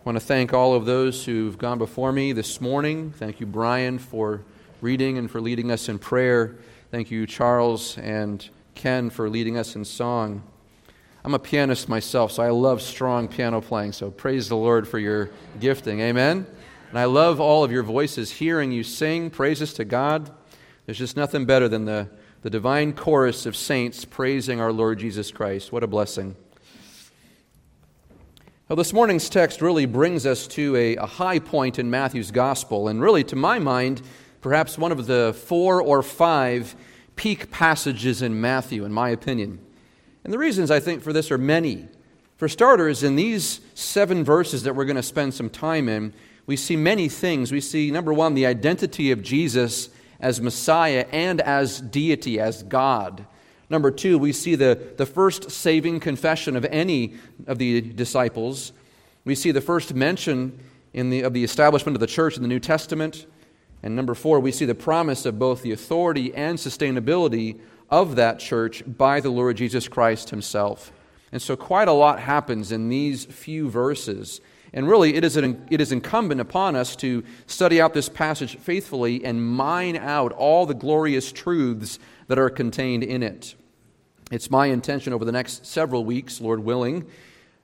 I want to thank all of those who've gone before me this morning. Thank you, Brian, for reading and for leading us in prayer. Thank you, Charles and Ken, for leading us in song. I'm a pianist myself, so I love strong piano playing, so praise the Lord for your gifting. Amen? And I love all of your voices, hearing you sing praises to God. There's just nothing better than the, the divine chorus of saints praising our Lord Jesus Christ. What a blessing. Well, this morning's text really brings us to a, a high point in Matthew's gospel, and really, to my mind, perhaps one of the four or five peak passages in Matthew, in my opinion. And the reasons I think for this are many. For starters, in these seven verses that we're going to spend some time in, we see many things. We see, number one, the identity of Jesus as Messiah and as deity, as God. Number two, we see the, the first saving confession of any of the disciples. We see the first mention in the, of the establishment of the church in the New Testament. And number four, we see the promise of both the authority and sustainability of that church by the Lord Jesus Christ himself. And so, quite a lot happens in these few verses. And really, it is, an, it is incumbent upon us to study out this passage faithfully and mine out all the glorious truths that are contained in it. It's my intention over the next several weeks, Lord willing,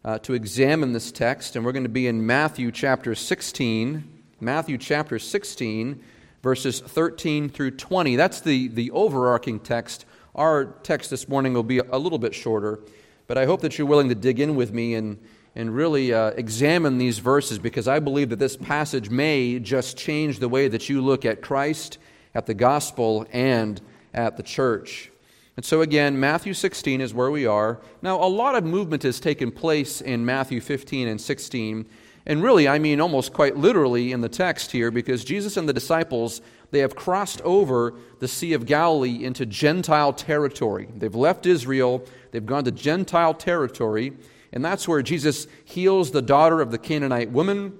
uh, to examine this text. And we're going to be in Matthew chapter 16. Matthew chapter 16, verses 13 through 20. That's the, the overarching text our text this morning will be a little bit shorter, but I hope that you're willing to dig in with me and, and really uh, examine these verses because I believe that this passage may just change the way that you look at Christ, at the gospel, and at the church. And so, again, Matthew 16 is where we are. Now, a lot of movement has taken place in Matthew 15 and 16. And really, I mean almost quite literally in the text here, because Jesus and the disciples they have crossed over the Sea of Galilee into Gentile territory. They've left Israel, they've gone to Gentile territory, and that's where Jesus heals the daughter of the Canaanite woman.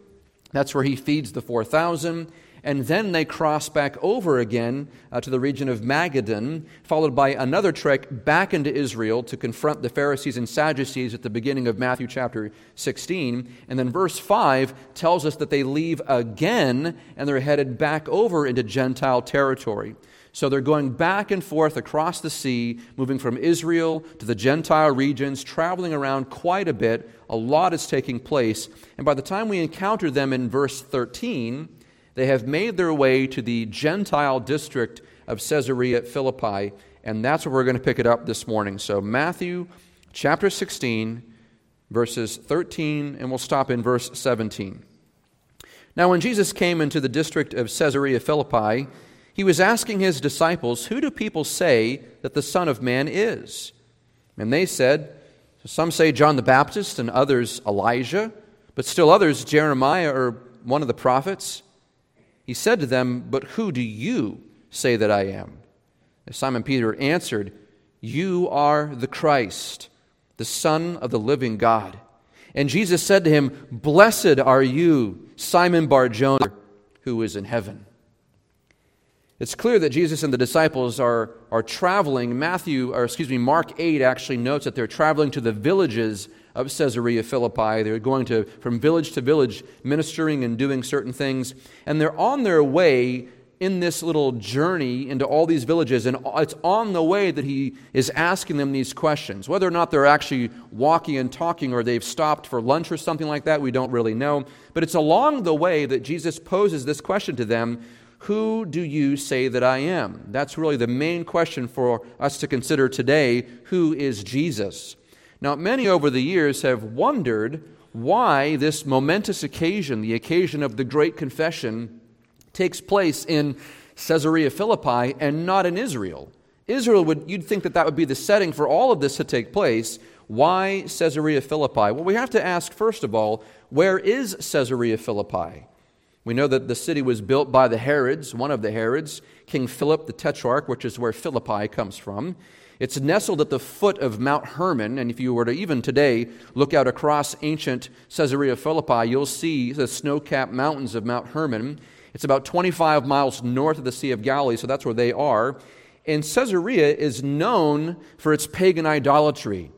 That's where he feeds the 4,000 and then they cross back over again uh, to the region of Magadan, followed by another trek back into Israel to confront the Pharisees and Sadducees at the beginning of Matthew chapter 16. And then verse 5 tells us that they leave again and they're headed back over into Gentile territory. So they're going back and forth across the sea, moving from Israel to the Gentile regions, traveling around quite a bit. A lot is taking place. And by the time we encounter them in verse 13, they have made their way to the Gentile district of Caesarea Philippi, and that's where we're going to pick it up this morning. So, Matthew chapter 16, verses 13, and we'll stop in verse 17. Now, when Jesus came into the district of Caesarea Philippi, he was asking his disciples, Who do people say that the Son of Man is? And they said, Some say John the Baptist, and others Elijah, but still others Jeremiah or one of the prophets. He said to them, But who do you say that I am? Simon Peter answered, You are the Christ, the Son of the living God. And Jesus said to him, Blessed are you, Simon Barjona, who is in heaven. It's clear that Jesus and the disciples are, are traveling. Matthew, or excuse me, Mark 8 actually notes that they're traveling to the villages of Caesarea Philippi. They're going to, from village to village, ministering and doing certain things. And they're on their way in this little journey into all these villages. And it's on the way that he is asking them these questions. Whether or not they're actually walking and talking or they've stopped for lunch or something like that, we don't really know. But it's along the way that Jesus poses this question to them Who do you say that I am? That's really the main question for us to consider today. Who is Jesus? Now, many over the years have wondered why this momentous occasion, the occasion of the Great Confession, takes place in Caesarea Philippi and not in Israel. Israel would, you'd think that that would be the setting for all of this to take place. Why Caesarea Philippi? Well, we have to ask, first of all, where is Caesarea Philippi? We know that the city was built by the Herods, one of the Herods, King Philip the Tetrarch, which is where Philippi comes from. It's nestled at the foot of Mount Hermon, and if you were to even today look out across ancient Caesarea Philippi, you'll see the snow capped mountains of Mount Hermon. It's about 25 miles north of the Sea of Galilee, so that's where they are. And Caesarea is known for its pagan idolatry.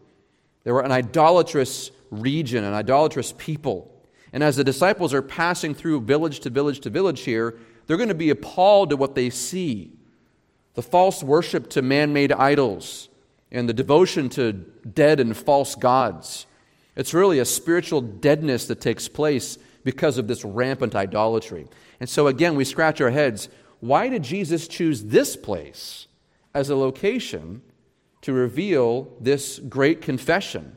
They were an idolatrous region, an idolatrous people. And as the disciples are passing through village to village to village here, they're going to be appalled at what they see the false worship to man made idols and the devotion to dead and false gods. It's really a spiritual deadness that takes place because of this rampant idolatry. And so, again, we scratch our heads why did Jesus choose this place as a location to reveal this great confession?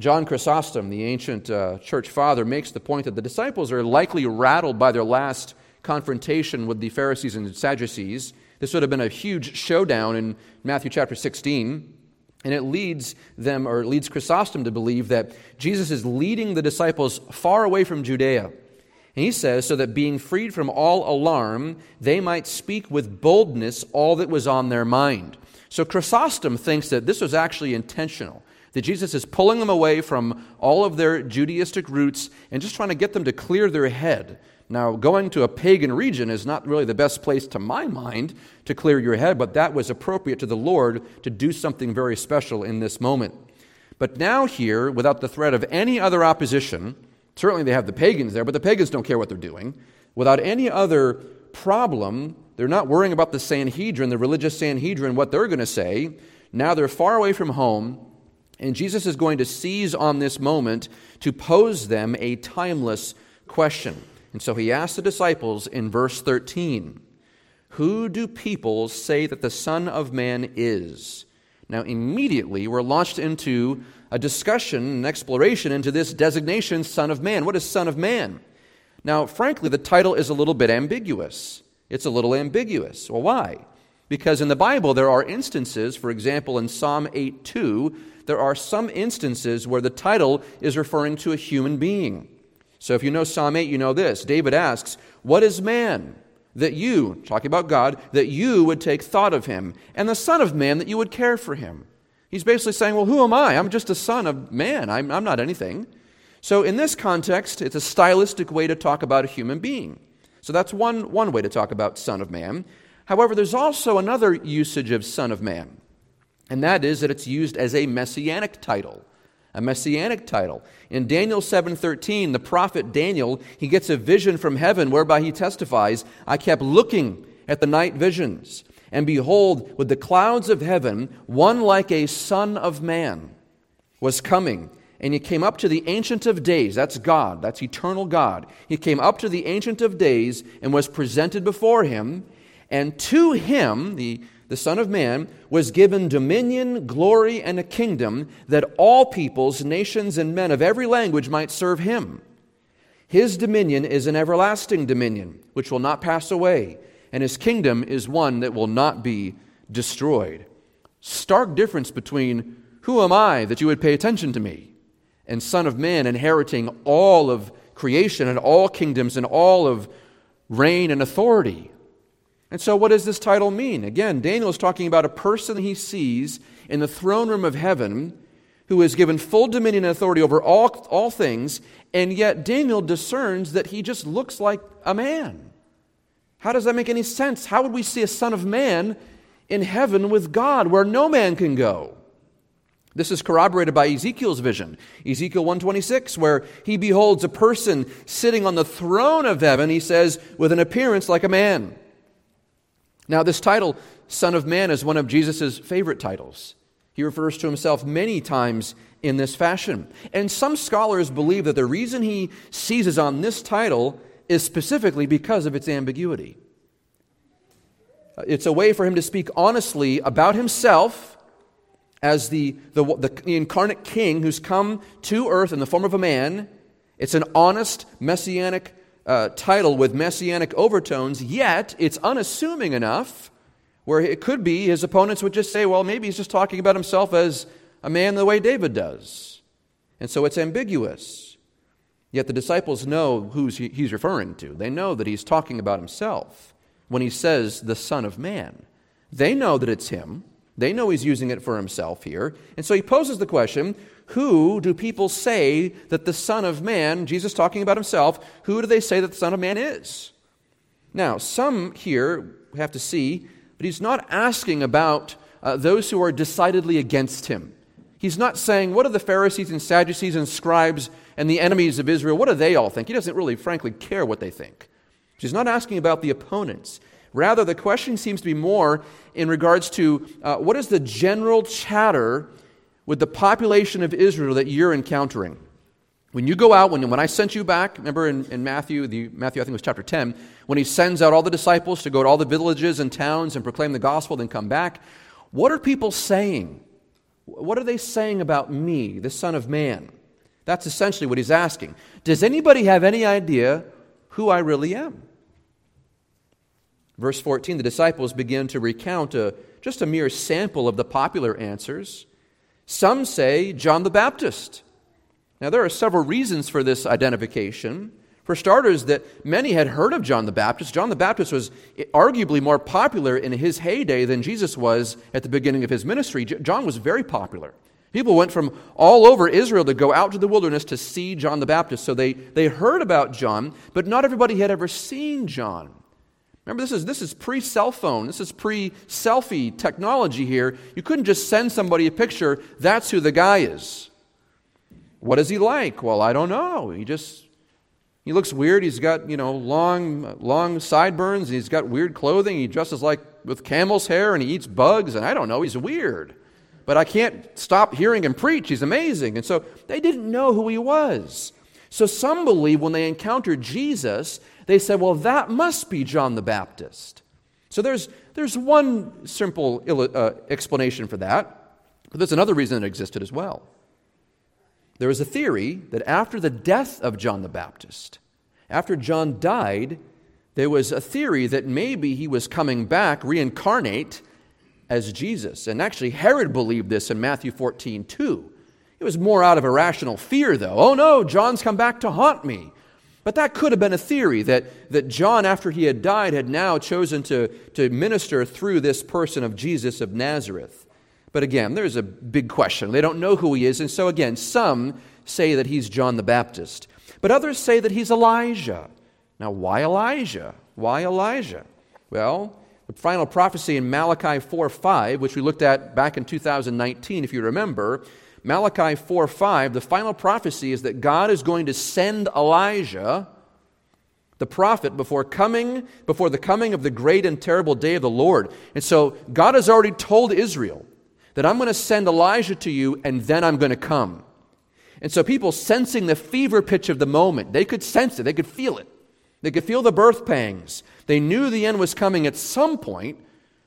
John Chrysostom, the ancient uh, church father, makes the point that the disciples are likely rattled by their last confrontation with the Pharisees and Sadducees. This would have been a huge showdown in Matthew chapter 16. And it leads them, or it leads Chrysostom to believe that Jesus is leading the disciples far away from Judea. And he says, so that being freed from all alarm, they might speak with boldness all that was on their mind. So Chrysostom thinks that this was actually intentional that Jesus is pulling them away from all of their Judaistic roots and just trying to get them to clear their head. Now, going to a pagan region is not really the best place, to my mind, to clear your head, but that was appropriate to the Lord to do something very special in this moment. But now, here, without the threat of any other opposition, certainly they have the pagans there, but the pagans don't care what they're doing. Without any other problem, they're not worrying about the Sanhedrin, the religious Sanhedrin, what they're going to say. Now they're far away from home. And Jesus is going to seize on this moment to pose them a timeless question. And so he asks the disciples in verse 13 Who do people say that the Son of Man is? Now, immediately, we're launched into a discussion, an exploration into this designation, Son of Man. What is Son of Man? Now, frankly, the title is a little bit ambiguous. It's a little ambiguous. Well, why? Because in the Bible, there are instances, for example, in Psalm 8 2, there are some instances where the title is referring to a human being. So if you know Psalm 8, you know this. David asks, What is man that you, talking about God, that you would take thought of him, and the Son of Man that you would care for him? He's basically saying, Well, who am I? I'm just a son of man. I'm, I'm not anything. So in this context, it's a stylistic way to talk about a human being. So that's one, one way to talk about Son of Man. However, there's also another usage of Son of Man and that is that it's used as a messianic title a messianic title. In daniel 7.13 the prophet daniel he gets a vision from heaven whereby he testifies i kept looking at the night visions and behold with the clouds of heaven one like a son of man was coming. And he came up to the ancient of days that's god that's eternal god. He came up to the ancient of days and was presented before him and to him the the Son of Man, was given dominion, glory, and a kingdom that all peoples, nations, and men of every language might serve him. His dominion is an everlasting dominion, which will not pass away, and his kingdom is one that will not be destroyed. Stark difference between who am I that you would pay attention to me, and Son of Man inheriting all of creation and all kingdoms and all of reign and authority. And so, what does this title mean? Again, Daniel is talking about a person he sees in the throne room of heaven who is given full dominion and authority over all, all things, and yet Daniel discerns that he just looks like a man. How does that make any sense? How would we see a son of man in heaven with God where no man can go? This is corroborated by Ezekiel's vision. Ezekiel 126, where he beholds a person sitting on the throne of heaven, he says, with an appearance like a man. Now, this title, Son of Man, is one of Jesus' favorite titles. He refers to himself many times in this fashion. And some scholars believe that the reason he seizes on this title is specifically because of its ambiguity. It's a way for him to speak honestly about himself as the, the, the, incarnate king who's come to earth in the form of a man. It's an honest messianic uh, title with messianic overtones, yet it's unassuming enough where it could be his opponents would just say, well, maybe he's just talking about himself as a man the way David does. And so it's ambiguous. Yet the disciples know who he's referring to. They know that he's talking about himself when he says the Son of Man. They know that it's him. They know he's using it for himself here. And so he poses the question who do people say that the Son of Man, Jesus talking about himself, who do they say that the Son of Man is? Now, some here have to see that he's not asking about uh, those who are decidedly against him. He's not saying, What do the Pharisees and Sadducees and scribes and the enemies of Israel, what do they all think? He doesn't really, frankly, care what they think. He's not asking about the opponents. Rather, the question seems to be more in regards to uh, what is the general chatter with the population of Israel that you're encountering? When you go out, when, when I sent you back, remember in, in Matthew, the, Matthew, I think it was chapter 10, when he sends out all the disciples to go to all the villages and towns and proclaim the gospel, then come back, what are people saying? What are they saying about me, the Son of Man? That's essentially what he's asking. Does anybody have any idea who I really am? Verse 14, the disciples begin to recount a, just a mere sample of the popular answers. Some say John the Baptist. Now, there are several reasons for this identification. For starters, that many had heard of John the Baptist. John the Baptist was arguably more popular in his heyday than Jesus was at the beginning of his ministry. John was very popular. People went from all over Israel to go out to the wilderness to see John the Baptist. So they, they heard about John, but not everybody had ever seen John. Remember, this is, this is pre cell phone, this is pre selfie technology here. You couldn't just send somebody a picture, that's who the guy is. What is he like? Well, I don't know. He just he looks weird. He's got, you know, long long sideburns and he's got weird clothing. He dresses like with camel's hair and he eats bugs and I don't know, he's weird. But I can't stop hearing him preach. He's amazing. And so they didn't know who he was. So some believe when they encountered Jesus, they said, well, that must be John the Baptist. So there's, there's one simple uh, explanation for that, but there's another reason it existed as well. There is a theory that after the death of John the Baptist, after John died, there was a theory that maybe he was coming back, reincarnate, as Jesus. And actually, Herod believed this in Matthew 14, too. It was more out of irrational fear, though. Oh no, John's come back to haunt me. But that could have been a theory that, that John, after he had died, had now chosen to, to minister through this person of Jesus of Nazareth. But again, there's a big question. They don't know who he is. And so, again, some say that he's John the Baptist, but others say that he's Elijah. Now, why Elijah? Why Elijah? Well, the final prophecy in Malachi 4 5, which we looked at back in 2019, if you remember, Malachi 4 5, the final prophecy is that God is going to send Elijah, the prophet, before coming, before the coming of the great and terrible day of the Lord. And so God has already told Israel that I'm going to send Elijah to you and then I'm going to come. And so people sensing the fever pitch of the moment, they could sense it, they could feel it. They could feel the birth pangs. They knew the end was coming at some point.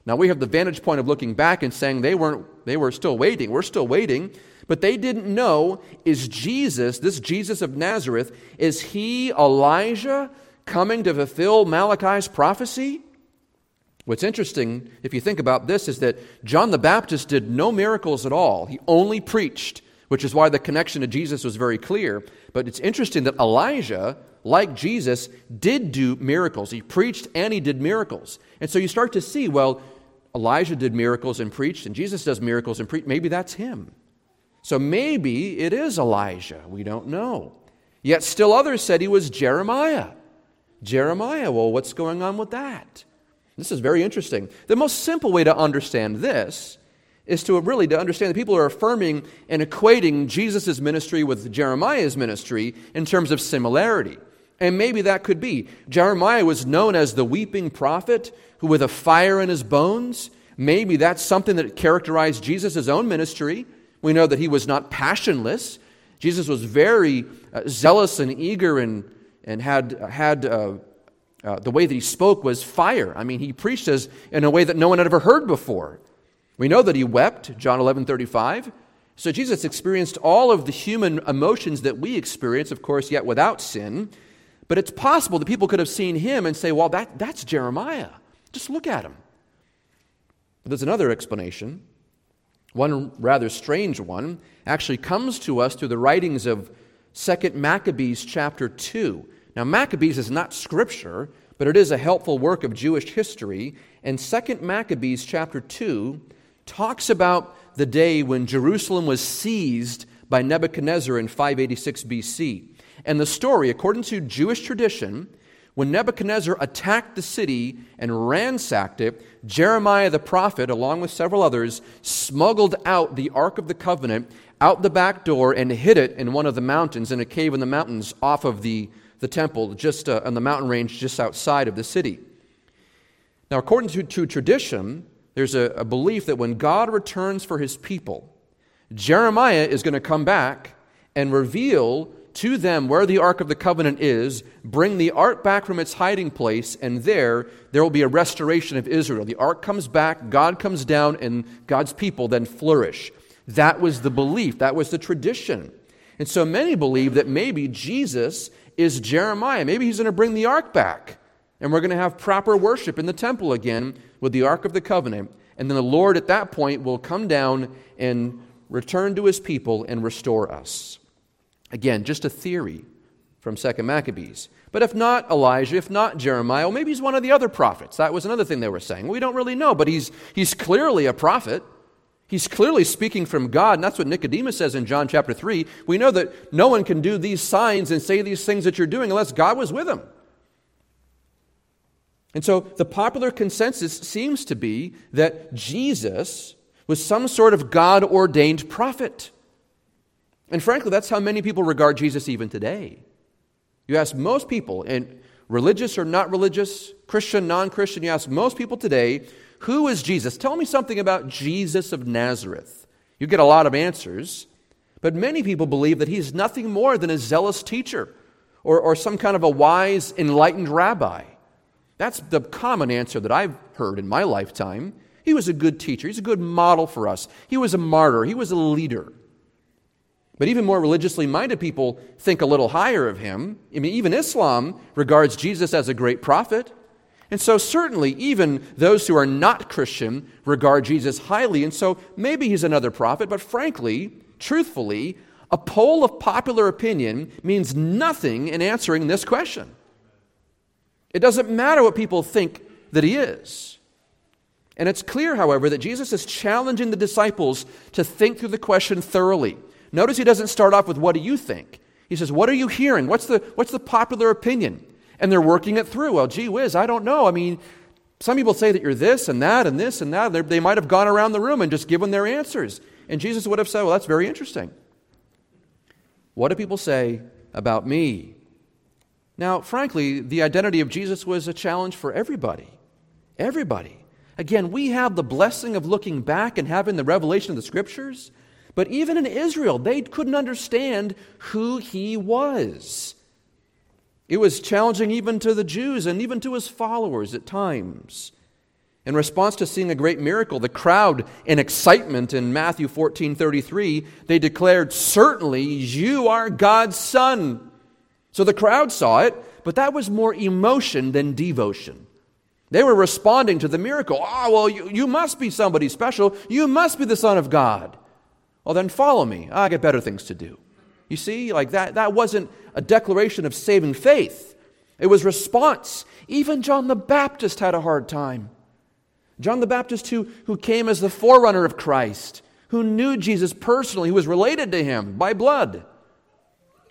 Now we have the vantage point of looking back and saying they weren't they were still waiting. We're still waiting. But they didn't know is Jesus, this Jesus of Nazareth, is he Elijah coming to fulfill Malachi's prophecy? What's interesting, if you think about this, is that John the Baptist did no miracles at all. He only preached, which is why the connection to Jesus was very clear. But it's interesting that Elijah, like Jesus, did do miracles. He preached and he did miracles. And so you start to see, well, Elijah did miracles and preached, and Jesus does miracles and preached. Maybe that's him. So maybe it is Elijah. We don't know. Yet still others said he was Jeremiah. Jeremiah, well, what's going on with that? This is very interesting. The most simple way to understand this is to really to understand that people are affirming and equating Jesus' ministry with Jeremiah's ministry in terms of similarity. And maybe that could be. Jeremiah was known as the weeping prophet who with a fire in his bones. Maybe that's something that characterized Jesus' own ministry. We know that he was not passionless. Jesus was very uh, zealous and eager and, and had, had uh, uh, the way that he spoke was fire. I mean, he preached as in a way that no one had ever heard before. We know that he wept, John 11 35. So Jesus experienced all of the human emotions that we experience, of course, yet without sin. But it's possible that people could have seen him and say, well, that, that's Jeremiah. Just look at him. But there's another explanation. One rather strange one actually comes to us through the writings of 2 Maccabees chapter 2. Now, Maccabees is not scripture, but it is a helpful work of Jewish history. And 2 Maccabees chapter 2 talks about the day when Jerusalem was seized by Nebuchadnezzar in 586 BC. And the story, according to Jewish tradition, When Nebuchadnezzar attacked the city and ransacked it, Jeremiah the prophet, along with several others, smuggled out the Ark of the Covenant out the back door and hid it in one of the mountains, in a cave in the mountains off of the, the temple, just uh, on the mountain range just outside of the city. Now, according to, to tradition, there's a, a belief that when God returns for his people, Jeremiah is going to come back and reveal to them where the Ark of the Covenant is, bring the Ark back from its hiding place, and there, there will be a restoration of Israel. The Ark comes back, God comes down, and God's people then flourish. That was the belief, that was the tradition. And so many believe that maybe Jesus is Jeremiah. Maybe he's going to bring the Ark back, and we're going to have proper worship in the temple again with the Ark of the Covenant. And then the Lord at that point will come down and return to his people and restore us. Again, just a theory from 2nd Maccabees. But if not Elijah, if not Jeremiah, well, maybe he's one of the other prophets. That was another thing they were saying. We don't really know, but he's, he's clearly a prophet. He's clearly speaking from God, and that's what Nicodemus says in John chapter 3. We know that no one can do these signs and say these things that you're doing unless God was with him. And so the popular consensus seems to be that Jesus was some sort of God ordained prophet. And frankly, that's how many people regard Jesus even today. You ask most people, and religious or not religious, Christian, non Christian, you ask most people today, who is Jesus? Tell me something about Jesus of Nazareth. You get a lot of answers, but many people believe that he's nothing more than a zealous teacher or, or some kind of a wise, enlightened rabbi. That's the common answer that I've heard in my lifetime. He was a good teacher, he's a good model for us, he was a martyr, he was a leader. But even more religiously minded people think a little higher of him. I mean, even Islam regards Jesus as a great prophet. And so, certainly, even those who are not Christian regard Jesus highly. And so, maybe he's another prophet, but frankly, truthfully, a poll of popular opinion means nothing in answering this question. It doesn't matter what people think that he is. And it's clear, however, that Jesus is challenging the disciples to think through the question thoroughly. Notice he doesn't start off with, What do you think? He says, What are you hearing? What's the, what's the popular opinion? And they're working it through. Well, gee whiz, I don't know. I mean, some people say that you're this and that and this and that. They're, they might have gone around the room and just given their answers. And Jesus would have said, Well, that's very interesting. What do people say about me? Now, frankly, the identity of Jesus was a challenge for everybody. Everybody. Again, we have the blessing of looking back and having the revelation of the scriptures. But even in Israel, they couldn't understand who he was. It was challenging even to the Jews and even to his followers at times. In response to seeing a great miracle, the crowd in excitement in Matthew 14 33, they declared, Certainly you are God's son. So the crowd saw it, but that was more emotion than devotion. They were responding to the miracle. Oh, well, you, you must be somebody special. You must be the Son of God. Well, then follow me. I got better things to do. You see, like that, that wasn't a declaration of saving faith, it was response. Even John the Baptist had a hard time. John the Baptist, who, who came as the forerunner of Christ, who knew Jesus personally, who was related to him by blood.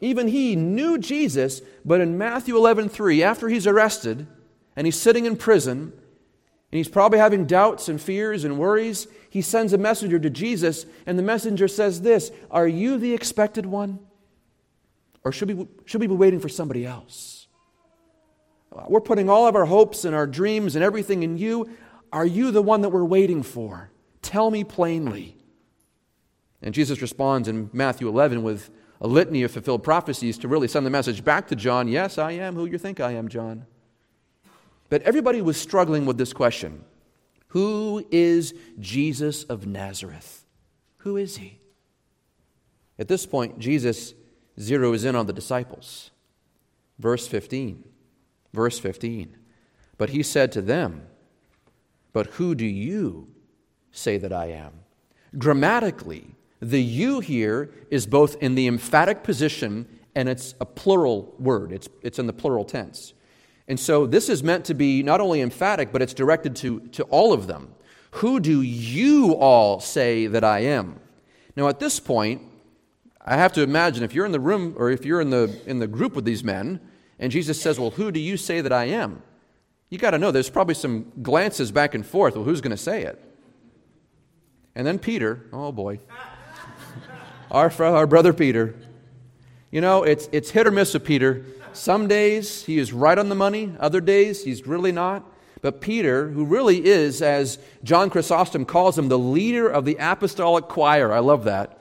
Even he knew Jesus, but in Matthew 11 3, after he's arrested and he's sitting in prison, and he's probably having doubts and fears and worries, he sends a messenger to Jesus, and the messenger says this Are you the expected one? Or should we, should we be waiting for somebody else? We're putting all of our hopes and our dreams and everything in you. Are you the one that we're waiting for? Tell me plainly. And Jesus responds in Matthew 11 with a litany of fulfilled prophecies to really send the message back to John Yes, I am who you think I am, John. But everybody was struggling with this question who is Jesus of Nazareth? Who is he? At this point, Jesus zeroes in on the disciples. Verse 15. Verse 15. But he said to them, But who do you say that I am? Grammatically, the you here is both in the emphatic position and it's a plural word, it's, it's in the plural tense. And so this is meant to be not only emphatic, but it's directed to, to all of them. Who do you all say that I am? Now, at this point, I have to imagine if you're in the room or if you're in the, in the group with these men, And Jesus says, Well, who do you say that I am? You got to know there's probably some glances back and forth. Well, who's going to say it? And then Peter, oh boy, our, our brother Peter. You know, it's, it's hit or miss with Peter. Some days he is right on the money, other days he's really not. But Peter, who really is, as John Chrysostom calls him, the leader of the apostolic choir, I love that.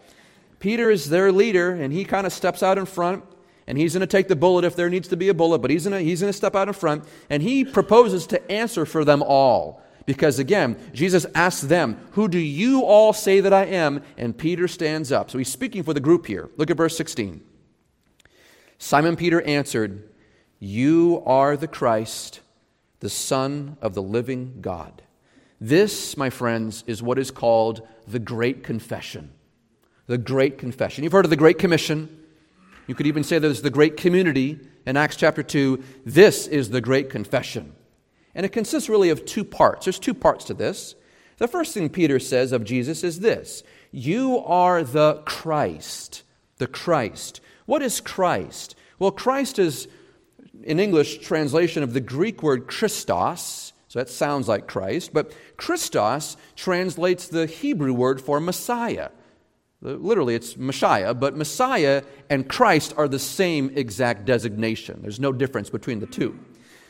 Peter is their leader, and he kind of steps out in front, and he's going to take the bullet if there needs to be a bullet, but he's going he's to step out in front, and he proposes to answer for them all. Because again, Jesus asks them, Who do you all say that I am? And Peter stands up. So he's speaking for the group here. Look at verse 16. Simon Peter answered, You are the Christ, the Son of the living God. This, my friends, is what is called the Great Confession. The Great Confession. You've heard of the Great Commission. You could even say there's the Great Community in Acts chapter 2. This is the Great Confession. And it consists really of two parts. There's two parts to this. The first thing Peter says of Jesus is this You are the Christ. The Christ. What is Christ? Well, Christ is, in English translation of the Greek word Christos, so that sounds like Christ, but Christos translates the Hebrew word for Messiah. Literally, it's Messiah, but Messiah and Christ are the same exact designation. There's no difference between the two.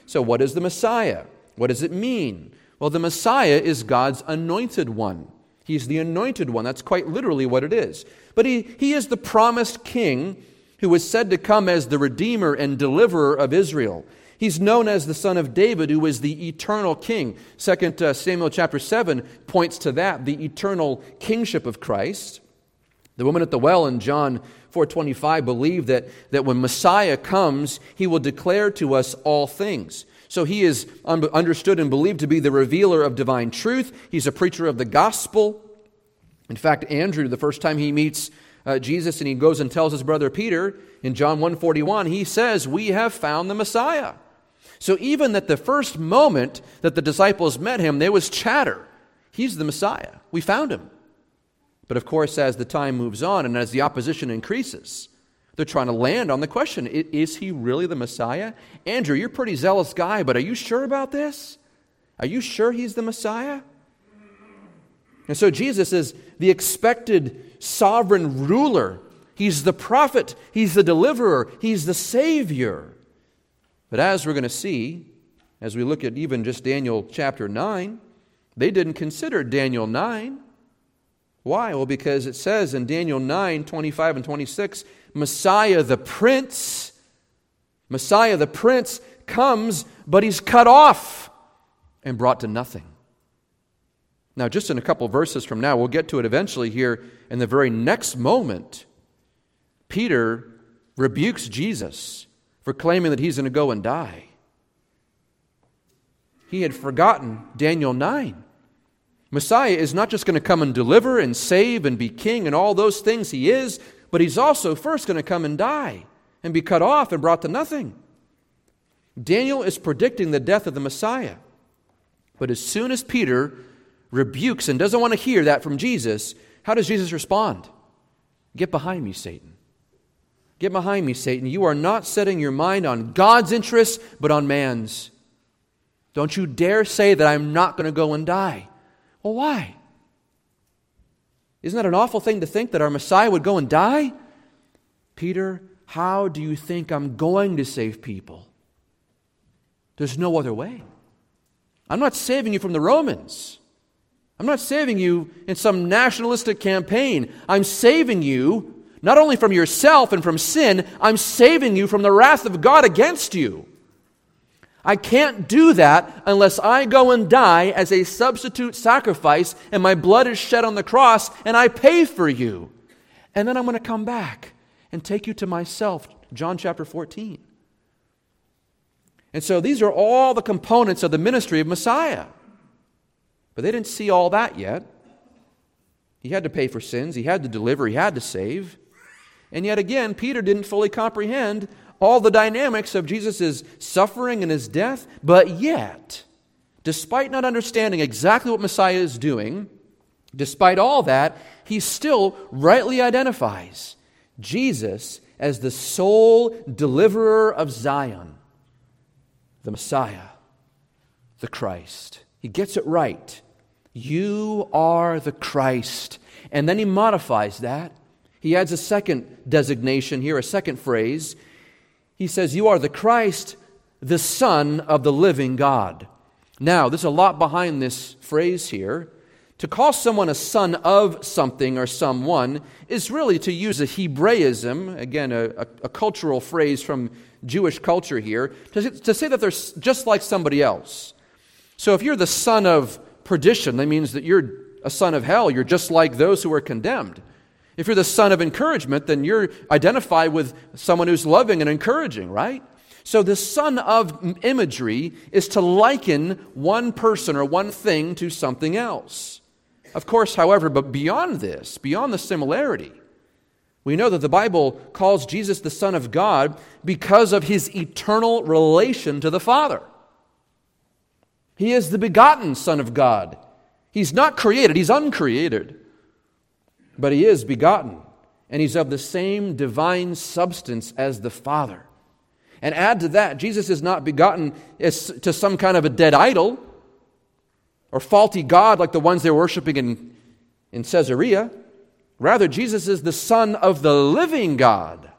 So, what is the Messiah? What does it mean? Well, the Messiah is God's anointed one. He's the anointed one. That's quite literally what it is. But he, he is the promised king who was said to come as the Redeemer and Deliverer of Israel. He's known as the son of David, who is the eternal king. Second uh, Samuel chapter 7 points to that, the eternal kingship of Christ. The woman at the well in John 4:25 believed that, that when Messiah comes, he will declare to us all things. So he is understood and believed to be the revealer of divine truth. He's a preacher of the gospel. In fact, Andrew, the first time he meets uh, Jesus and he goes and tells his brother Peter in John 1:41, he says, "We have found the Messiah." So even at the first moment that the disciples met him, there was chatter. He's the Messiah. We found him. But of course, as the time moves on and as the opposition increases, they're trying to land on the question is he really the Messiah? Andrew, you're a pretty zealous guy, but are you sure about this? Are you sure he's the Messiah? And so Jesus is the expected sovereign ruler. He's the prophet, he's the deliverer, he's the savior. But as we're going to see, as we look at even just Daniel chapter 9, they didn't consider Daniel 9. Why? Well, because it says in Daniel 9 25 and 26, Messiah the Prince, Messiah the Prince comes, but he's cut off and brought to nothing. Now, just in a couple verses from now, we'll get to it eventually here in the very next moment. Peter rebukes Jesus for claiming that he's going to go and die. He had forgotten Daniel 9. Messiah is not just going to come and deliver and save and be king and all those things he is, but he's also first going to come and die and be cut off and brought to nothing. Daniel is predicting the death of the Messiah. But as soon as Peter rebukes and doesn't want to hear that from Jesus, how does Jesus respond? Get behind me, Satan. Get behind me, Satan. You are not setting your mind on God's interests, but on man's. Don't you dare say that I'm not going to go and die. Well, why? Isn't that an awful thing to think that our Messiah would go and die? Peter, how do you think I'm going to save people? There's no other way. I'm not saving you from the Romans. I'm not saving you in some nationalistic campaign. I'm saving you not only from yourself and from sin, I'm saving you from the wrath of God against you. I can't do that unless I go and die as a substitute sacrifice and my blood is shed on the cross and I pay for you. And then I'm going to come back and take you to myself. John chapter 14. And so these are all the components of the ministry of Messiah. But they didn't see all that yet. He had to pay for sins, he had to deliver, he had to save. And yet again, Peter didn't fully comprehend all the dynamics of Jesus' suffering and his death. But yet, despite not understanding exactly what Messiah is doing, despite all that, he still rightly identifies Jesus as the sole deliverer of Zion, the Messiah, the Christ. He gets it right. You are the Christ. And then he modifies that. He adds a second designation here, a second phrase. He says, You are the Christ, the Son of the living God. Now, there's a lot behind this phrase here. To call someone a son of something or someone is really to use a Hebraism, again, a, a, a cultural phrase from Jewish culture here, to, to say that they're just like somebody else. So if you're the son of perdition, that means that you're a son of hell. You're just like those who are condemned. If you're the son of encouragement, then you're identified with someone who's loving and encouraging, right? So, the son of imagery is to liken one person or one thing to something else. Of course, however, but beyond this, beyond the similarity, we know that the Bible calls Jesus the Son of God because of his eternal relation to the Father. He is the begotten Son of God. He's not created, he's uncreated, but he is begotten, and he's of the same divine substance as the Father. And add to that, Jesus is not begotten as, to some kind of a dead idol or faulty God like the ones they're worshiping in, in Caesarea. Rather, Jesus is the Son of the living God.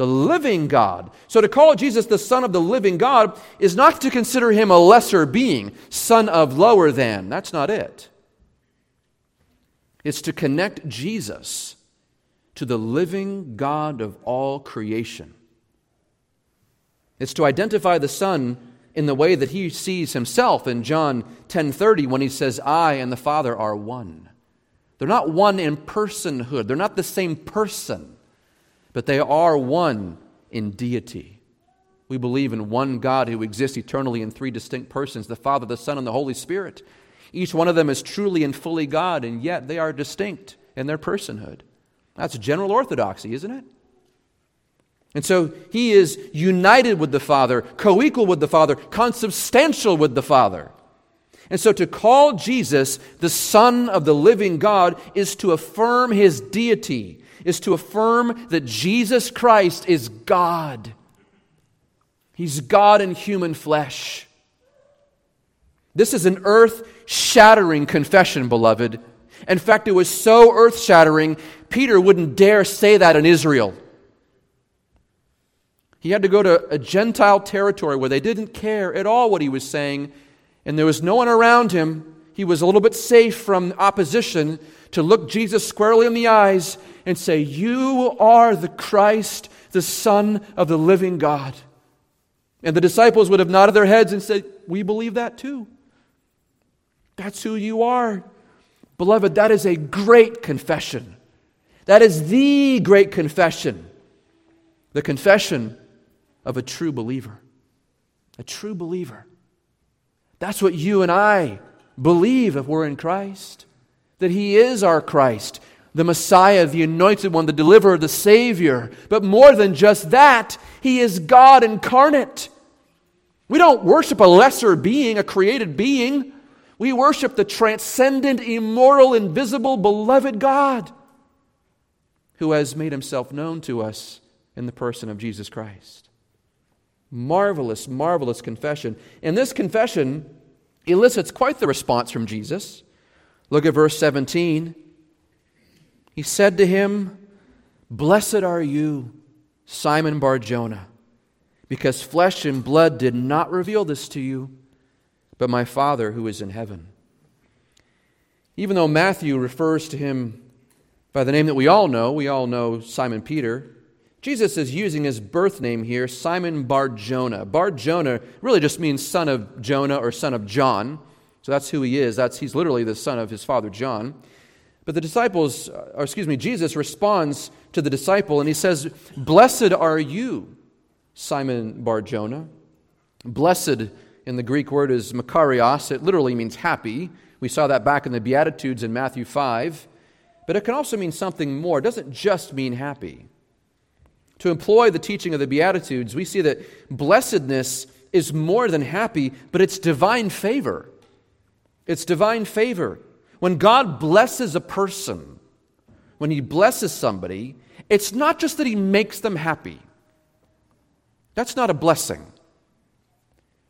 The living God. So to call Jesus the Son of the living God is not to consider him a lesser being, son of lower than. That's not it. It's to connect Jesus to the living God of all creation. It's to identify the Son in the way that he sees himself in John 10:30 when he says I and the Father are one. They're not one in personhood. They're not the same person, but they are one in deity. We believe in one God who exists eternally in three distinct persons, the Father, the Son, and the Holy Spirit. Each one of them is truly and fully God, and yet they are distinct in their personhood. That's general orthodoxy, isn't it? And so he is united with the Father, co equal with the Father, consubstantial with the Father. And so to call Jesus the Son of the living God is to affirm his deity, is to affirm that Jesus Christ is God. He's God in human flesh. This is an earth shattering confession, beloved. In fact, it was so earth shattering, Peter wouldn't dare say that in Israel. He had to go to a Gentile territory where they didn't care at all what he was saying, and there was no one around him. He was a little bit safe from opposition to look Jesus squarely in the eyes and say, You are the Christ, the Son of the living God. And the disciples would have nodded their heads and said, We believe that too. That's who you are. Beloved, that is a great confession. That is the great confession. The confession of a true believer. A true believer. That's what you and I believe if we're in Christ. That He is our Christ, the Messiah, the anointed one, the deliverer, the Savior. But more than just that, He is God incarnate. We don't worship a lesser being, a created being. We worship the transcendent, immortal, invisible, beloved God who has made himself known to us in the person of Jesus Christ. Marvelous, marvelous confession. And this confession elicits quite the response from Jesus. Look at verse 17. He said to him, Blessed are you, Simon Bar Jonah, because flesh and blood did not reveal this to you but my Father who is in heaven. Even though Matthew refers to him by the name that we all know, we all know Simon Peter, Jesus is using his birth name here, Simon Bar Jonah. Bar Jonah really just means son of Jonah or son of John. So that's who he is. That's, he's literally the son of his father John. But the disciples, uh, or excuse me, Jesus responds to the disciple and he says, Blessed are you, Simon Bar Jonah. Blessed in the Greek word is makarios. It literally means happy. We saw that back in the Beatitudes in Matthew 5. But it can also mean something more. It doesn't just mean happy. To employ the teaching of the Beatitudes, we see that blessedness is more than happy, but it's divine favor. It's divine favor. When God blesses a person, when he blesses somebody, it's not just that he makes them happy. That's not a blessing.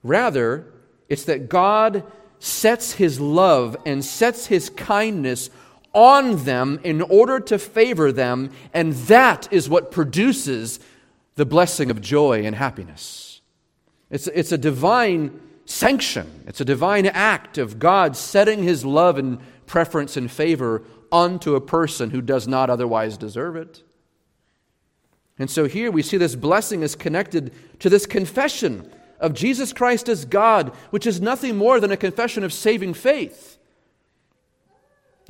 Rather, it's that God sets his love and sets his kindness on them in order to favor them, and that is what produces the blessing of joy and happiness. It's, it's a divine sanction, it's a divine act of God setting his love and preference and favor onto a person who does not otherwise deserve it. And so here we see this blessing is connected to this confession of Jesus Christ as God, which is nothing more than a confession of saving faith.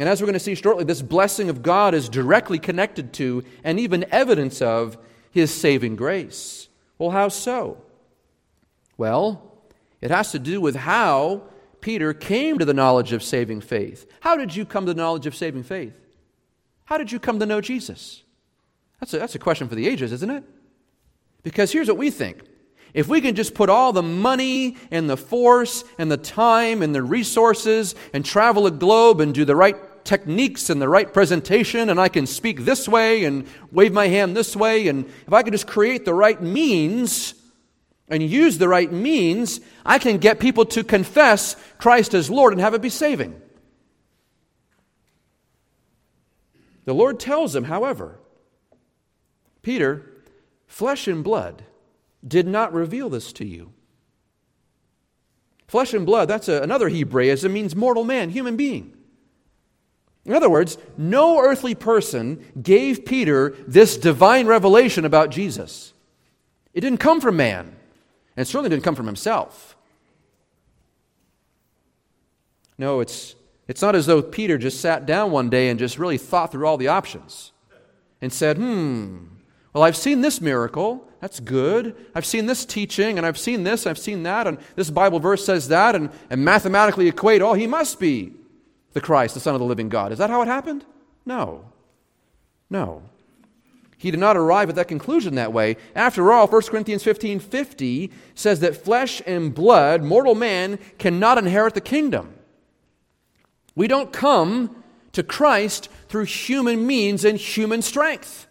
And as we're going to see shortly, this blessing of God is directly connected to and even evidence of his saving grace. Well, how so? Well, it has to do with how Peter came to the knowledge of saving faith. How did you come to the knowledge of saving faith? How did you come to know Jesus? That's a, that's a question for the ages, isn't it? Because here's what we think if we can just put all the money and the force and the time and the resources and travel a globe and do the right techniques and the right presentation, and I can speak this way and wave my hand this way, and if I can just create the right means and use the right means, I can get people to confess Christ as Lord and have it be saving. The Lord tells him, however, Peter, flesh and blood did not reveal this to you. Flesh and blood, that's a, another Hebraism, means mortal man, human being. In other words, no earthly person gave Peter this divine revelation about Jesus. It didn't come from man, and it certainly didn't come from himself. No, it's, it's not as though Peter just sat down one day and just really thought through all the options and said, hmm, well, I've seen this miracle. That's good. I've seen this teaching, and I've seen this, I've seen that, and this Bible verse says that, and, and mathematically equate, oh, he must be the Christ, the Son of the living God. Is that how it happened? No. No. He did not arrive at that conclusion that way. After all, 1 Corinthians 15 50 says that flesh and blood, mortal man, cannot inherit the kingdom. We don't come to Christ through human means and human strength.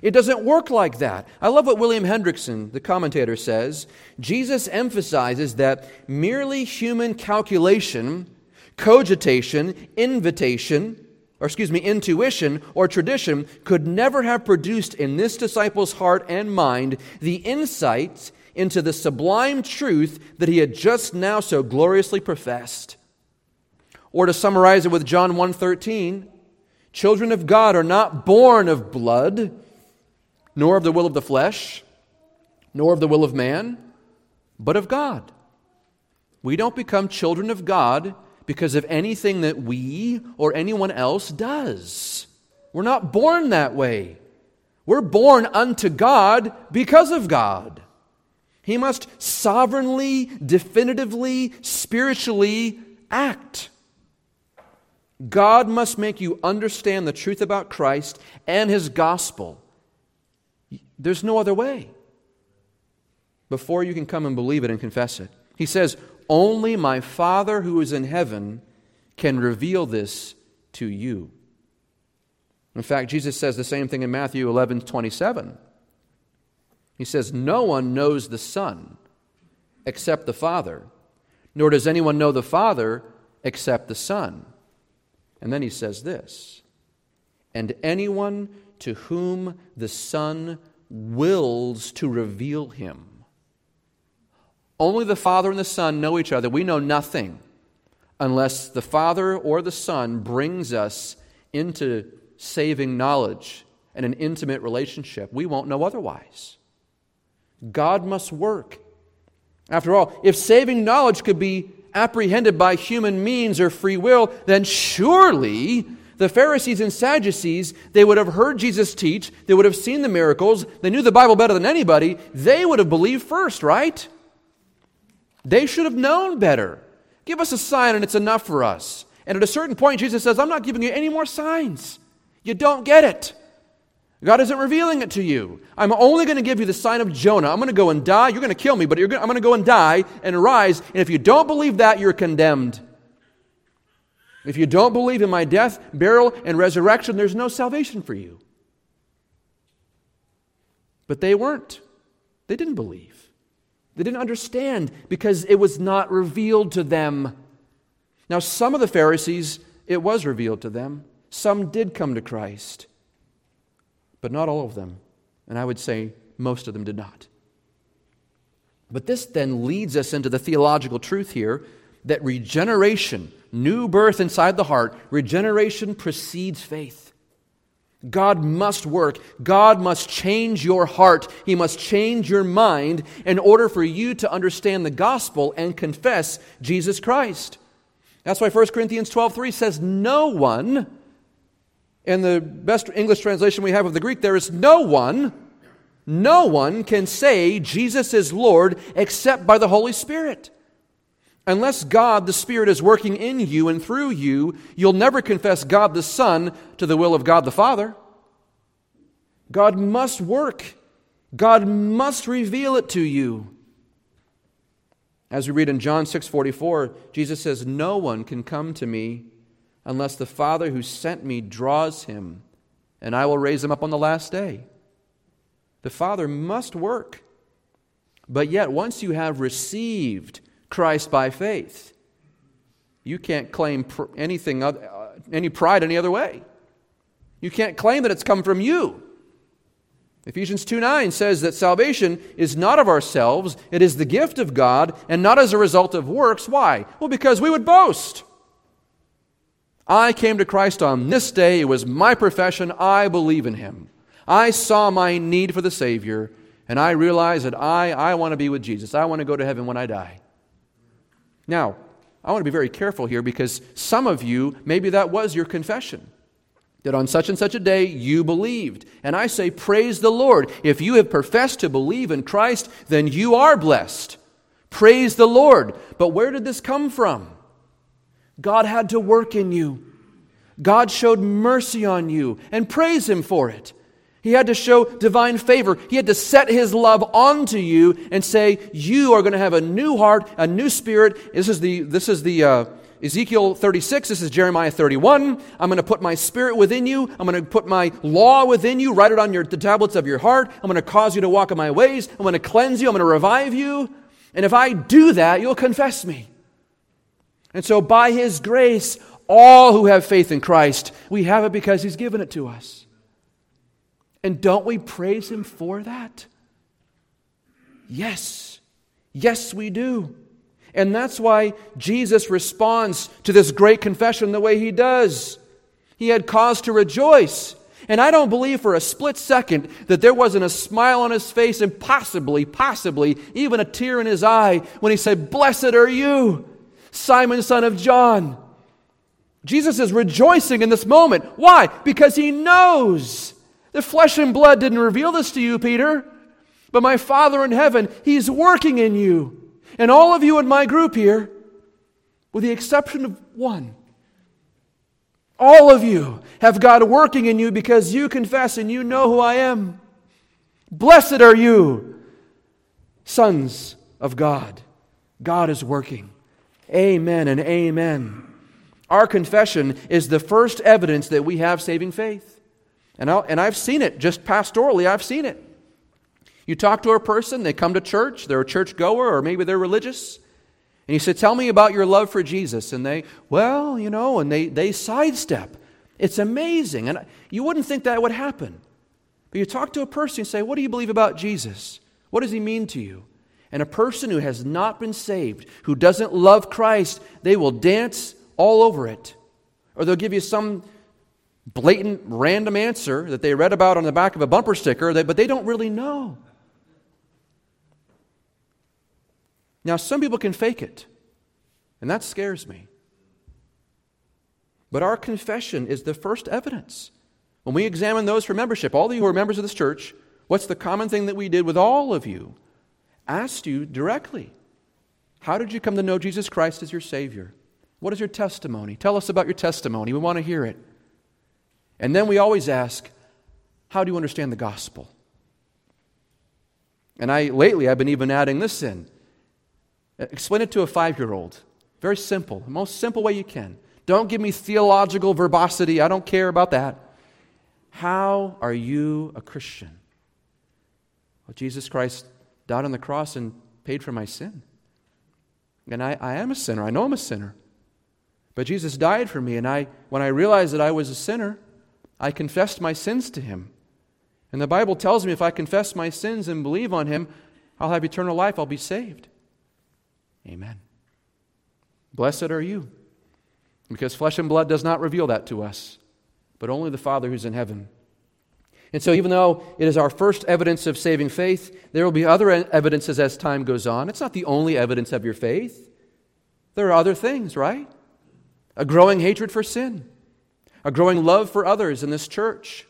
It doesn't work like that. I love what William Hendriksen, the commentator, says. Jesus emphasizes that merely human calculation, cogitation, invitation, or excuse me, intuition or tradition could never have produced in this disciple's heart and mind the insight into the sublime truth that he had just now so gloriously professed. Or to summarize it with John 1:13, children of God are not born of blood, nor of the will of the flesh, nor of the will of man, but of God. We don't become children of God because of anything that we or anyone else does. We're not born that way. We're born unto God because of God. He must sovereignly, definitively, spiritually act. God must make you understand the truth about Christ and His gospel there's no other way before you can come and believe it and confess it. He says, Only my Father who is in heaven can reveal this to you. In fact, Jesus says the same thing in Matthew 11 27. He says, No one knows the Son except the Father, nor does anyone know the Father except the Son. And then he says this And anyone to whom the Son wills to reveal him. Only the Father and the Son know each other. We know nothing unless the Father or the Son brings us into saving knowledge and an intimate relationship. We won't know otherwise. God must work. After all, if saving knowledge could be apprehended by human means or free will, then surely the Pharisees and Sadducees, they would have heard Jesus teach, they would have seen the miracles, they knew the Bible better than anybody, they would have believed first, right? They should have known better. Give us a sign and it's enough for us. And at a certain point, Jesus says, I'm not giving you any more signs. You don't get it. God isn't revealing it to you. I'm only going to give you the sign of Jonah. I'm going to go and die. You're going to kill me, but going, I'm going to go and die and rise. And if you don't believe that, you're condemned. If you don't believe in my death, burial, and resurrection, there's no salvation for you. But they weren't. They didn't believe. They didn't understand because it was not revealed to them. Now, some of the Pharisees, it was revealed to them. Some did come to Christ, but not all of them. And I would say most of them did not. But this then leads us into the theological truth here that regeneration, new birth inside the heart, regeneration precedes faith. God must work. God must change your heart. He must change your mind in order for you to understand the gospel and confess Jesus Christ. That's why 1 Corinthians 12:3 says no one in the best English translation we have of the Greek there is no one no one can say Jesus is Lord except by the Holy Spirit. Unless God the Spirit is working in you and through you, you'll never confess God the Son to the will of God the Father. God must work. God must reveal it to you. As we read in John 6:44, Jesus says, "No one can come to me unless the Father who sent me draws him, and I will raise him up on the last day." The Father must work. But yet, once you have received Christ by faith, you can't claim anything, uh, any pride any other way. You can't claim that it's come from you. Ephesians 2 9 says that salvation is not of ourselves, it is the gift of God, and not as a result of works. Why? Well, because we would boast. I came to Christ on this day. It was my profession. I believe in him. I saw my need for the Savior, and I realized that I, I want to be with Jesus. I want to go to heaven when I die. Now, I want to be very careful here because some of you, maybe that was your confession. That on such and such a day you believed. And I say, Praise the Lord. If you have professed to believe in Christ, then you are blessed. Praise the Lord. But where did this come from? God had to work in you. God showed mercy on you, and praise Him for it. He had to show divine favor. He had to set his love onto you and say, You are going to have a new heart, a new spirit. This is the, this is the uh, Ezekiel 36. This is Jeremiah 31. I'm going to put my spirit within you. I'm going to put my law within you, write it on your, the tablets of your heart. I'm going to cause you to walk in my ways. I'm going to cleanse you. I'm going to revive you. And if I do that, you'll confess me. And so, by his grace, all who have faith in Christ, we have it because he's given it to us. And don't we praise Him for that? Yes. Yes, we do. And that's why Jesus responds to this great confession the way he does. He had cause to rejoice. And I don't believe for a split second that there wasn't a smile on his face and possibly, possibly even a tear in his eye when he said, Blessed are you, Simon, son of John. Jesus is rejoicing in this moment. Why? Because he knows the flesh and blood didn't reveal this to you, Peter, but my Father in heaven, He's working in you. And all of you in my group here, with the exception of one, all of you have God working in you because you confess and you know who I am. Blessed are you, sons of God. God is working. Amen and amen. Our confession is the first evidence that we have saving faith. And, i and I've seen it, just pastorally, I've seen it. You talk to a person, they come to church, they're a church goer, or maybe they're religious. And you say, Tell me about your love for Jesus. And they, well, you know, and they, they sidestep. It's amazing. And you wouldn't think that would happen. But you talk to a person and say, What do you believe about Jesus? What does he mean to you? And a person who has not been saved, who doesn't love Christ, they will dance all over it. Or they'll give you some blatant random answer that they read about on the back of a bumper sticker, but they don't really know. Now, some people can fake it, and that scares me. But our confession is the first evidence. When we examine those for membership, all of you who are members of this church, what's the common thing that we did with all of you? Asked you directly, How did you come to know Jesus Christ as your Savior? What is your testimony? Tell us about your testimony. We want to hear it. And then we always ask, how do you understand the gospel? And I lately I've been even adding this in. Explain it to a five year old. Very simple, the most simple way you can. Don't give me theological verbosity. I don't care about that. How are you a Christian? Well, Jesus Christ died on the cross and paid for my sin. And I, I am a sinner. I know I'm a sinner. But Jesus died for me, and I, when I realized that I was a sinner, I confessed my sins to him. And the Bible tells me if I confess my sins and believe on him, I'll have eternal life, I'll be saved. Amen. Blessed are you, because flesh and blood does not reveal that to us, but only the Father who's in heaven. And so, even though it is our first evidence of saving faith, there will be other evidences as time goes on. It's not the only evidence of your faith. There are other things, right? A growing hatred for sin, a growing love for others in this church,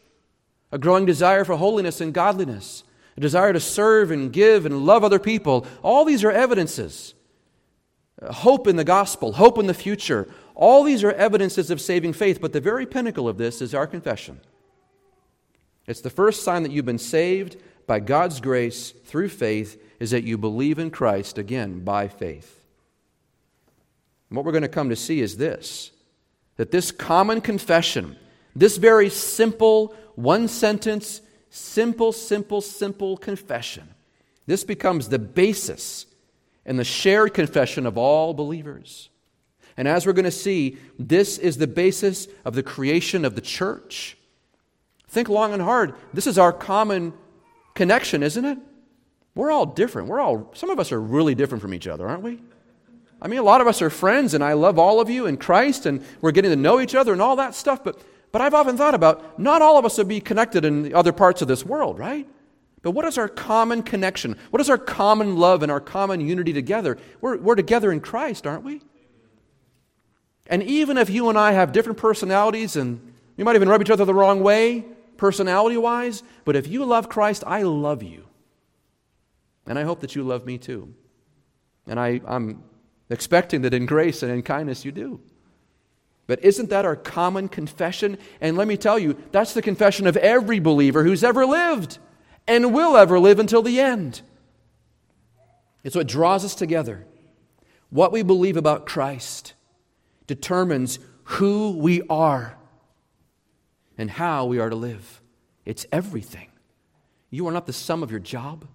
a growing desire for holiness and godliness, a desire to serve and give and love other people. All these are evidences. Hope in the gospel, hope in the future. All these are evidences of saving faith, but the very pinnacle of this is our confession. It's the first sign that you've been saved by God's grace through faith is that you believe in Christ again by faith. And what we're going to come to see is this that this common confession, this very simple, one sentence, simple, simple, simple confession, this becomes the basis and the shared confession of all believers. And as we're going to see, this is the basis of the creation of the church Think long and hard. This is our common connection, isn't it? We're all different. We're all, some of us are really different from each other, aren't we? I mean, a lot of us are friends, and I love all of you in Christ, and we're getting to know each other and all that stuff. But, but I've often thought about not all of us will be connected in the other parts of this world, right? But what is our common connection? What is our common love and our common unity together? We're, we're together in Christ, aren't we? And even if you and I have different personalities and we might even rub each other the wrong way, personality wise, but if you love Christ, I love you. And I hope that you love me too. And I, I'm expecting that in grace and in kindness you do. But isn't that our common confession? And let me tell you, that's the confession of every believer who's ever lived and will ever live until the end. It's what draws us together. What we believe about Christ determines who we are and how we are to live. It's everything. You are not the sum of your job.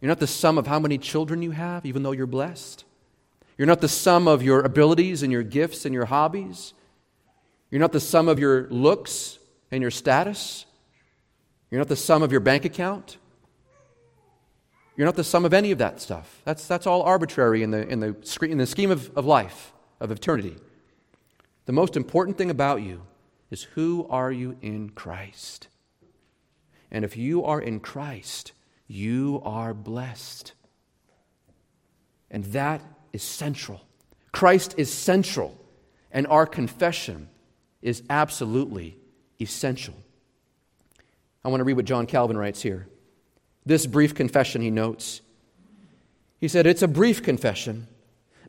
You're not the sum of how many children you have, even though you're blessed. You're not the sum of your abilities and your gifts and your hobbies. You're not the sum of your looks and your status. You're not the sum of your bank account. You're not the sum of any of that stuff. That's, that's all arbitrary in the, in, the, in the scheme of, of life, of eternity. The most important thing about you is who are you in Christ? And if you are in Christ, you are blessed. And that is central. Christ is central, and our confession is absolutely essential. I want to read what John Calvin writes here. This brief confession, he notes. He said, It's a brief confession,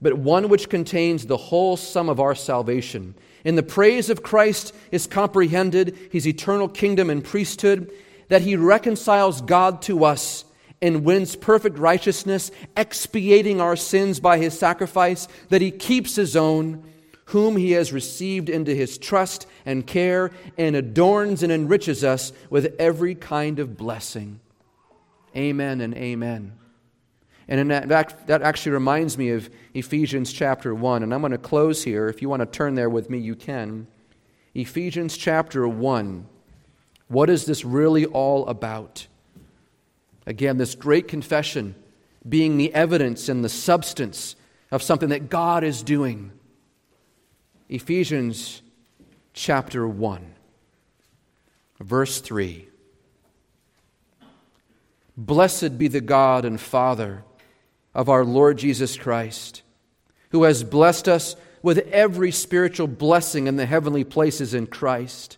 but one which contains the whole sum of our salvation in the praise of Christ is comprehended his eternal kingdom and priesthood, that he reconciles God to us and wins perfect righteousness, expiating our sins by his sacrifice, that he keeps his own, whom he has received into his trust and care, and adorns and enriches us with every kind of blessing. Amen and amen. And in that, that actually reminds me of Ephesians chapter 1. And I'm going to close here. If you want to turn there with me, you can. Ephesians chapter 1. What is this really all about? Again, this great confession being the evidence and the substance of something that God is doing. Ephesians chapter 1, verse 3. Blessed be the God and Father of our Lord Jesus Christ, who has blessed us with every spiritual blessing in the heavenly places in Christ.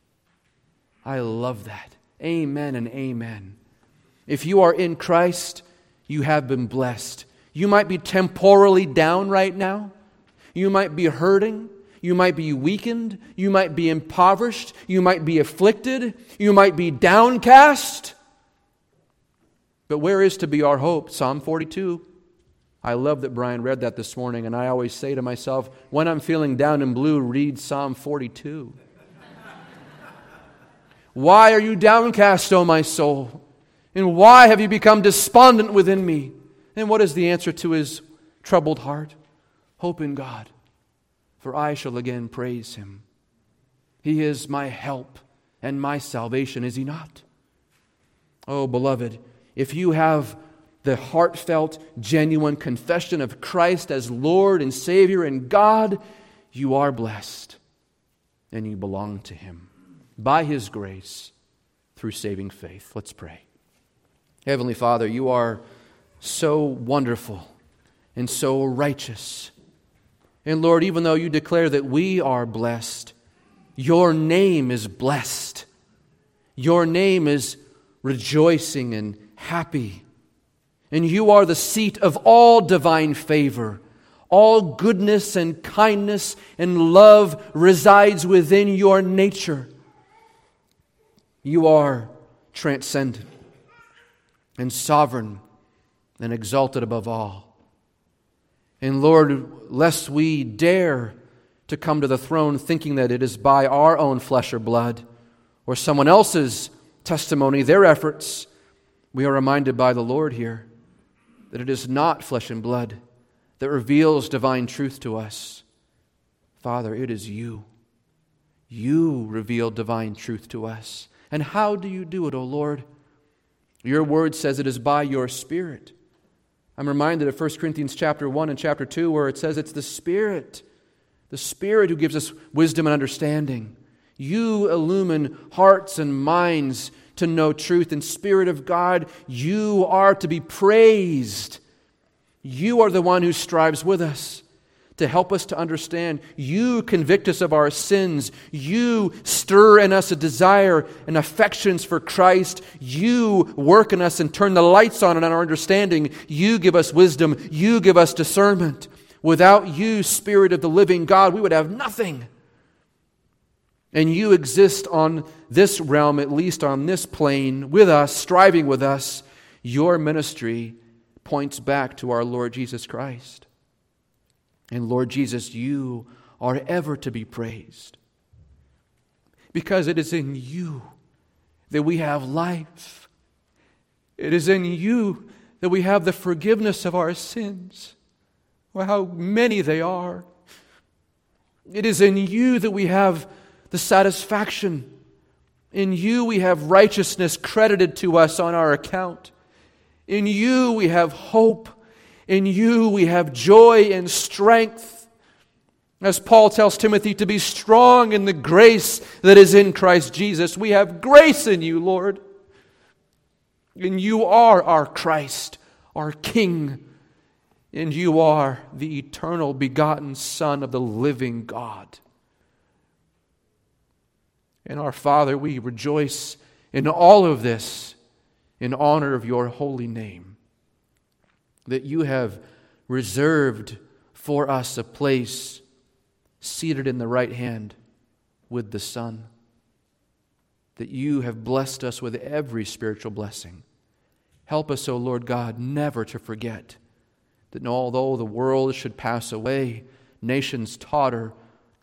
I love that. Amen and amen. If you are in Christ, you have been blessed. You might be temporally down right now. You might be hurting. You might be weakened. You might be impoverished. You might be afflicted. You might be downcast. But where is to be our hope? Psalm 42. I love that Brian read that this morning, and I always say to myself, when I'm feeling down and blue, read Psalm 42. Why are you downcast, O my soul? And why have you become despondent within me? And what is the answer to his troubled heart? Hope in God, for I shall again praise him. He is my help and my salvation, is he not? Oh, beloved, if you have the heartfelt, genuine confession of Christ as Lord and Savior and God, you are blessed and you belong to Him by His grace through saving faith. Let's pray. Heavenly Father, you are so wonderful and so righteous. And Lord, even though you declare that we are blessed, your name is blessed. Your name is rejoicing and happy and you are the seat of all divine favor. All goodness and kindness and love resides within your nature. You are transcendent and sovereign and exalted above all. And Lord, lest we dare to come to the throne thinking that it is by our own flesh or blood or someone else's testimony, their efforts, we are reminded by the Lord here that it is not flesh and blood that reveals divine truth to us. Father, it is you. You reveal divine truth to us. And how do you do it, O Lord? Your word says it is by your Spirit. I'm reminded of 1 Corinthians chapter 1 and chapter 2 where it says it's the Spirit, the Spirit who gives us wisdom and understanding. You illumine hearts and minds to know truth. And Spirit of God, you are to be praised. You are the one who strives with us to help us to understand. You convict us of our sins. You stir in us a desire and affections for Christ. You work in us and turn the lights on in our understanding. You give us wisdom. You give us discernment. Without you, Spirit of the living God, we would have nothing and you exist on this realm, at least on this plane, with us, striving with us, your ministry points back to our Lord Jesus Christ. And Lord Jesus, you are ever to be praised because it is in you that we have life. It is in you that we have the forgiveness of our sins. Well, how many they are. It is in you that we have the satisfaction. In you we have righteousness credited to us on our account. In you we have hope. In you we have joy and strength. As Paul tells Timothy to be strong in the grace that is in Christ Jesus. We have grace in you, Lord. And you are our Christ, our King. And you are the eternal begotten Son of the living God. And our Father, we rejoice in all of this in honor of your holy name. That you have reserved for us a place seated in the right hand with the Son. That you have blessed us with every spiritual blessing. Help us, O Lord God, never to forget that although the world should pass away, nations totter,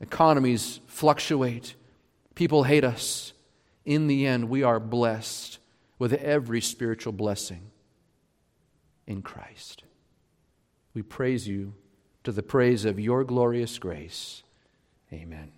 economies fluctuate, People hate us. In the end, we are blessed with every spiritual blessing in Christ. We praise you to the praise of your glorious grace. Amen.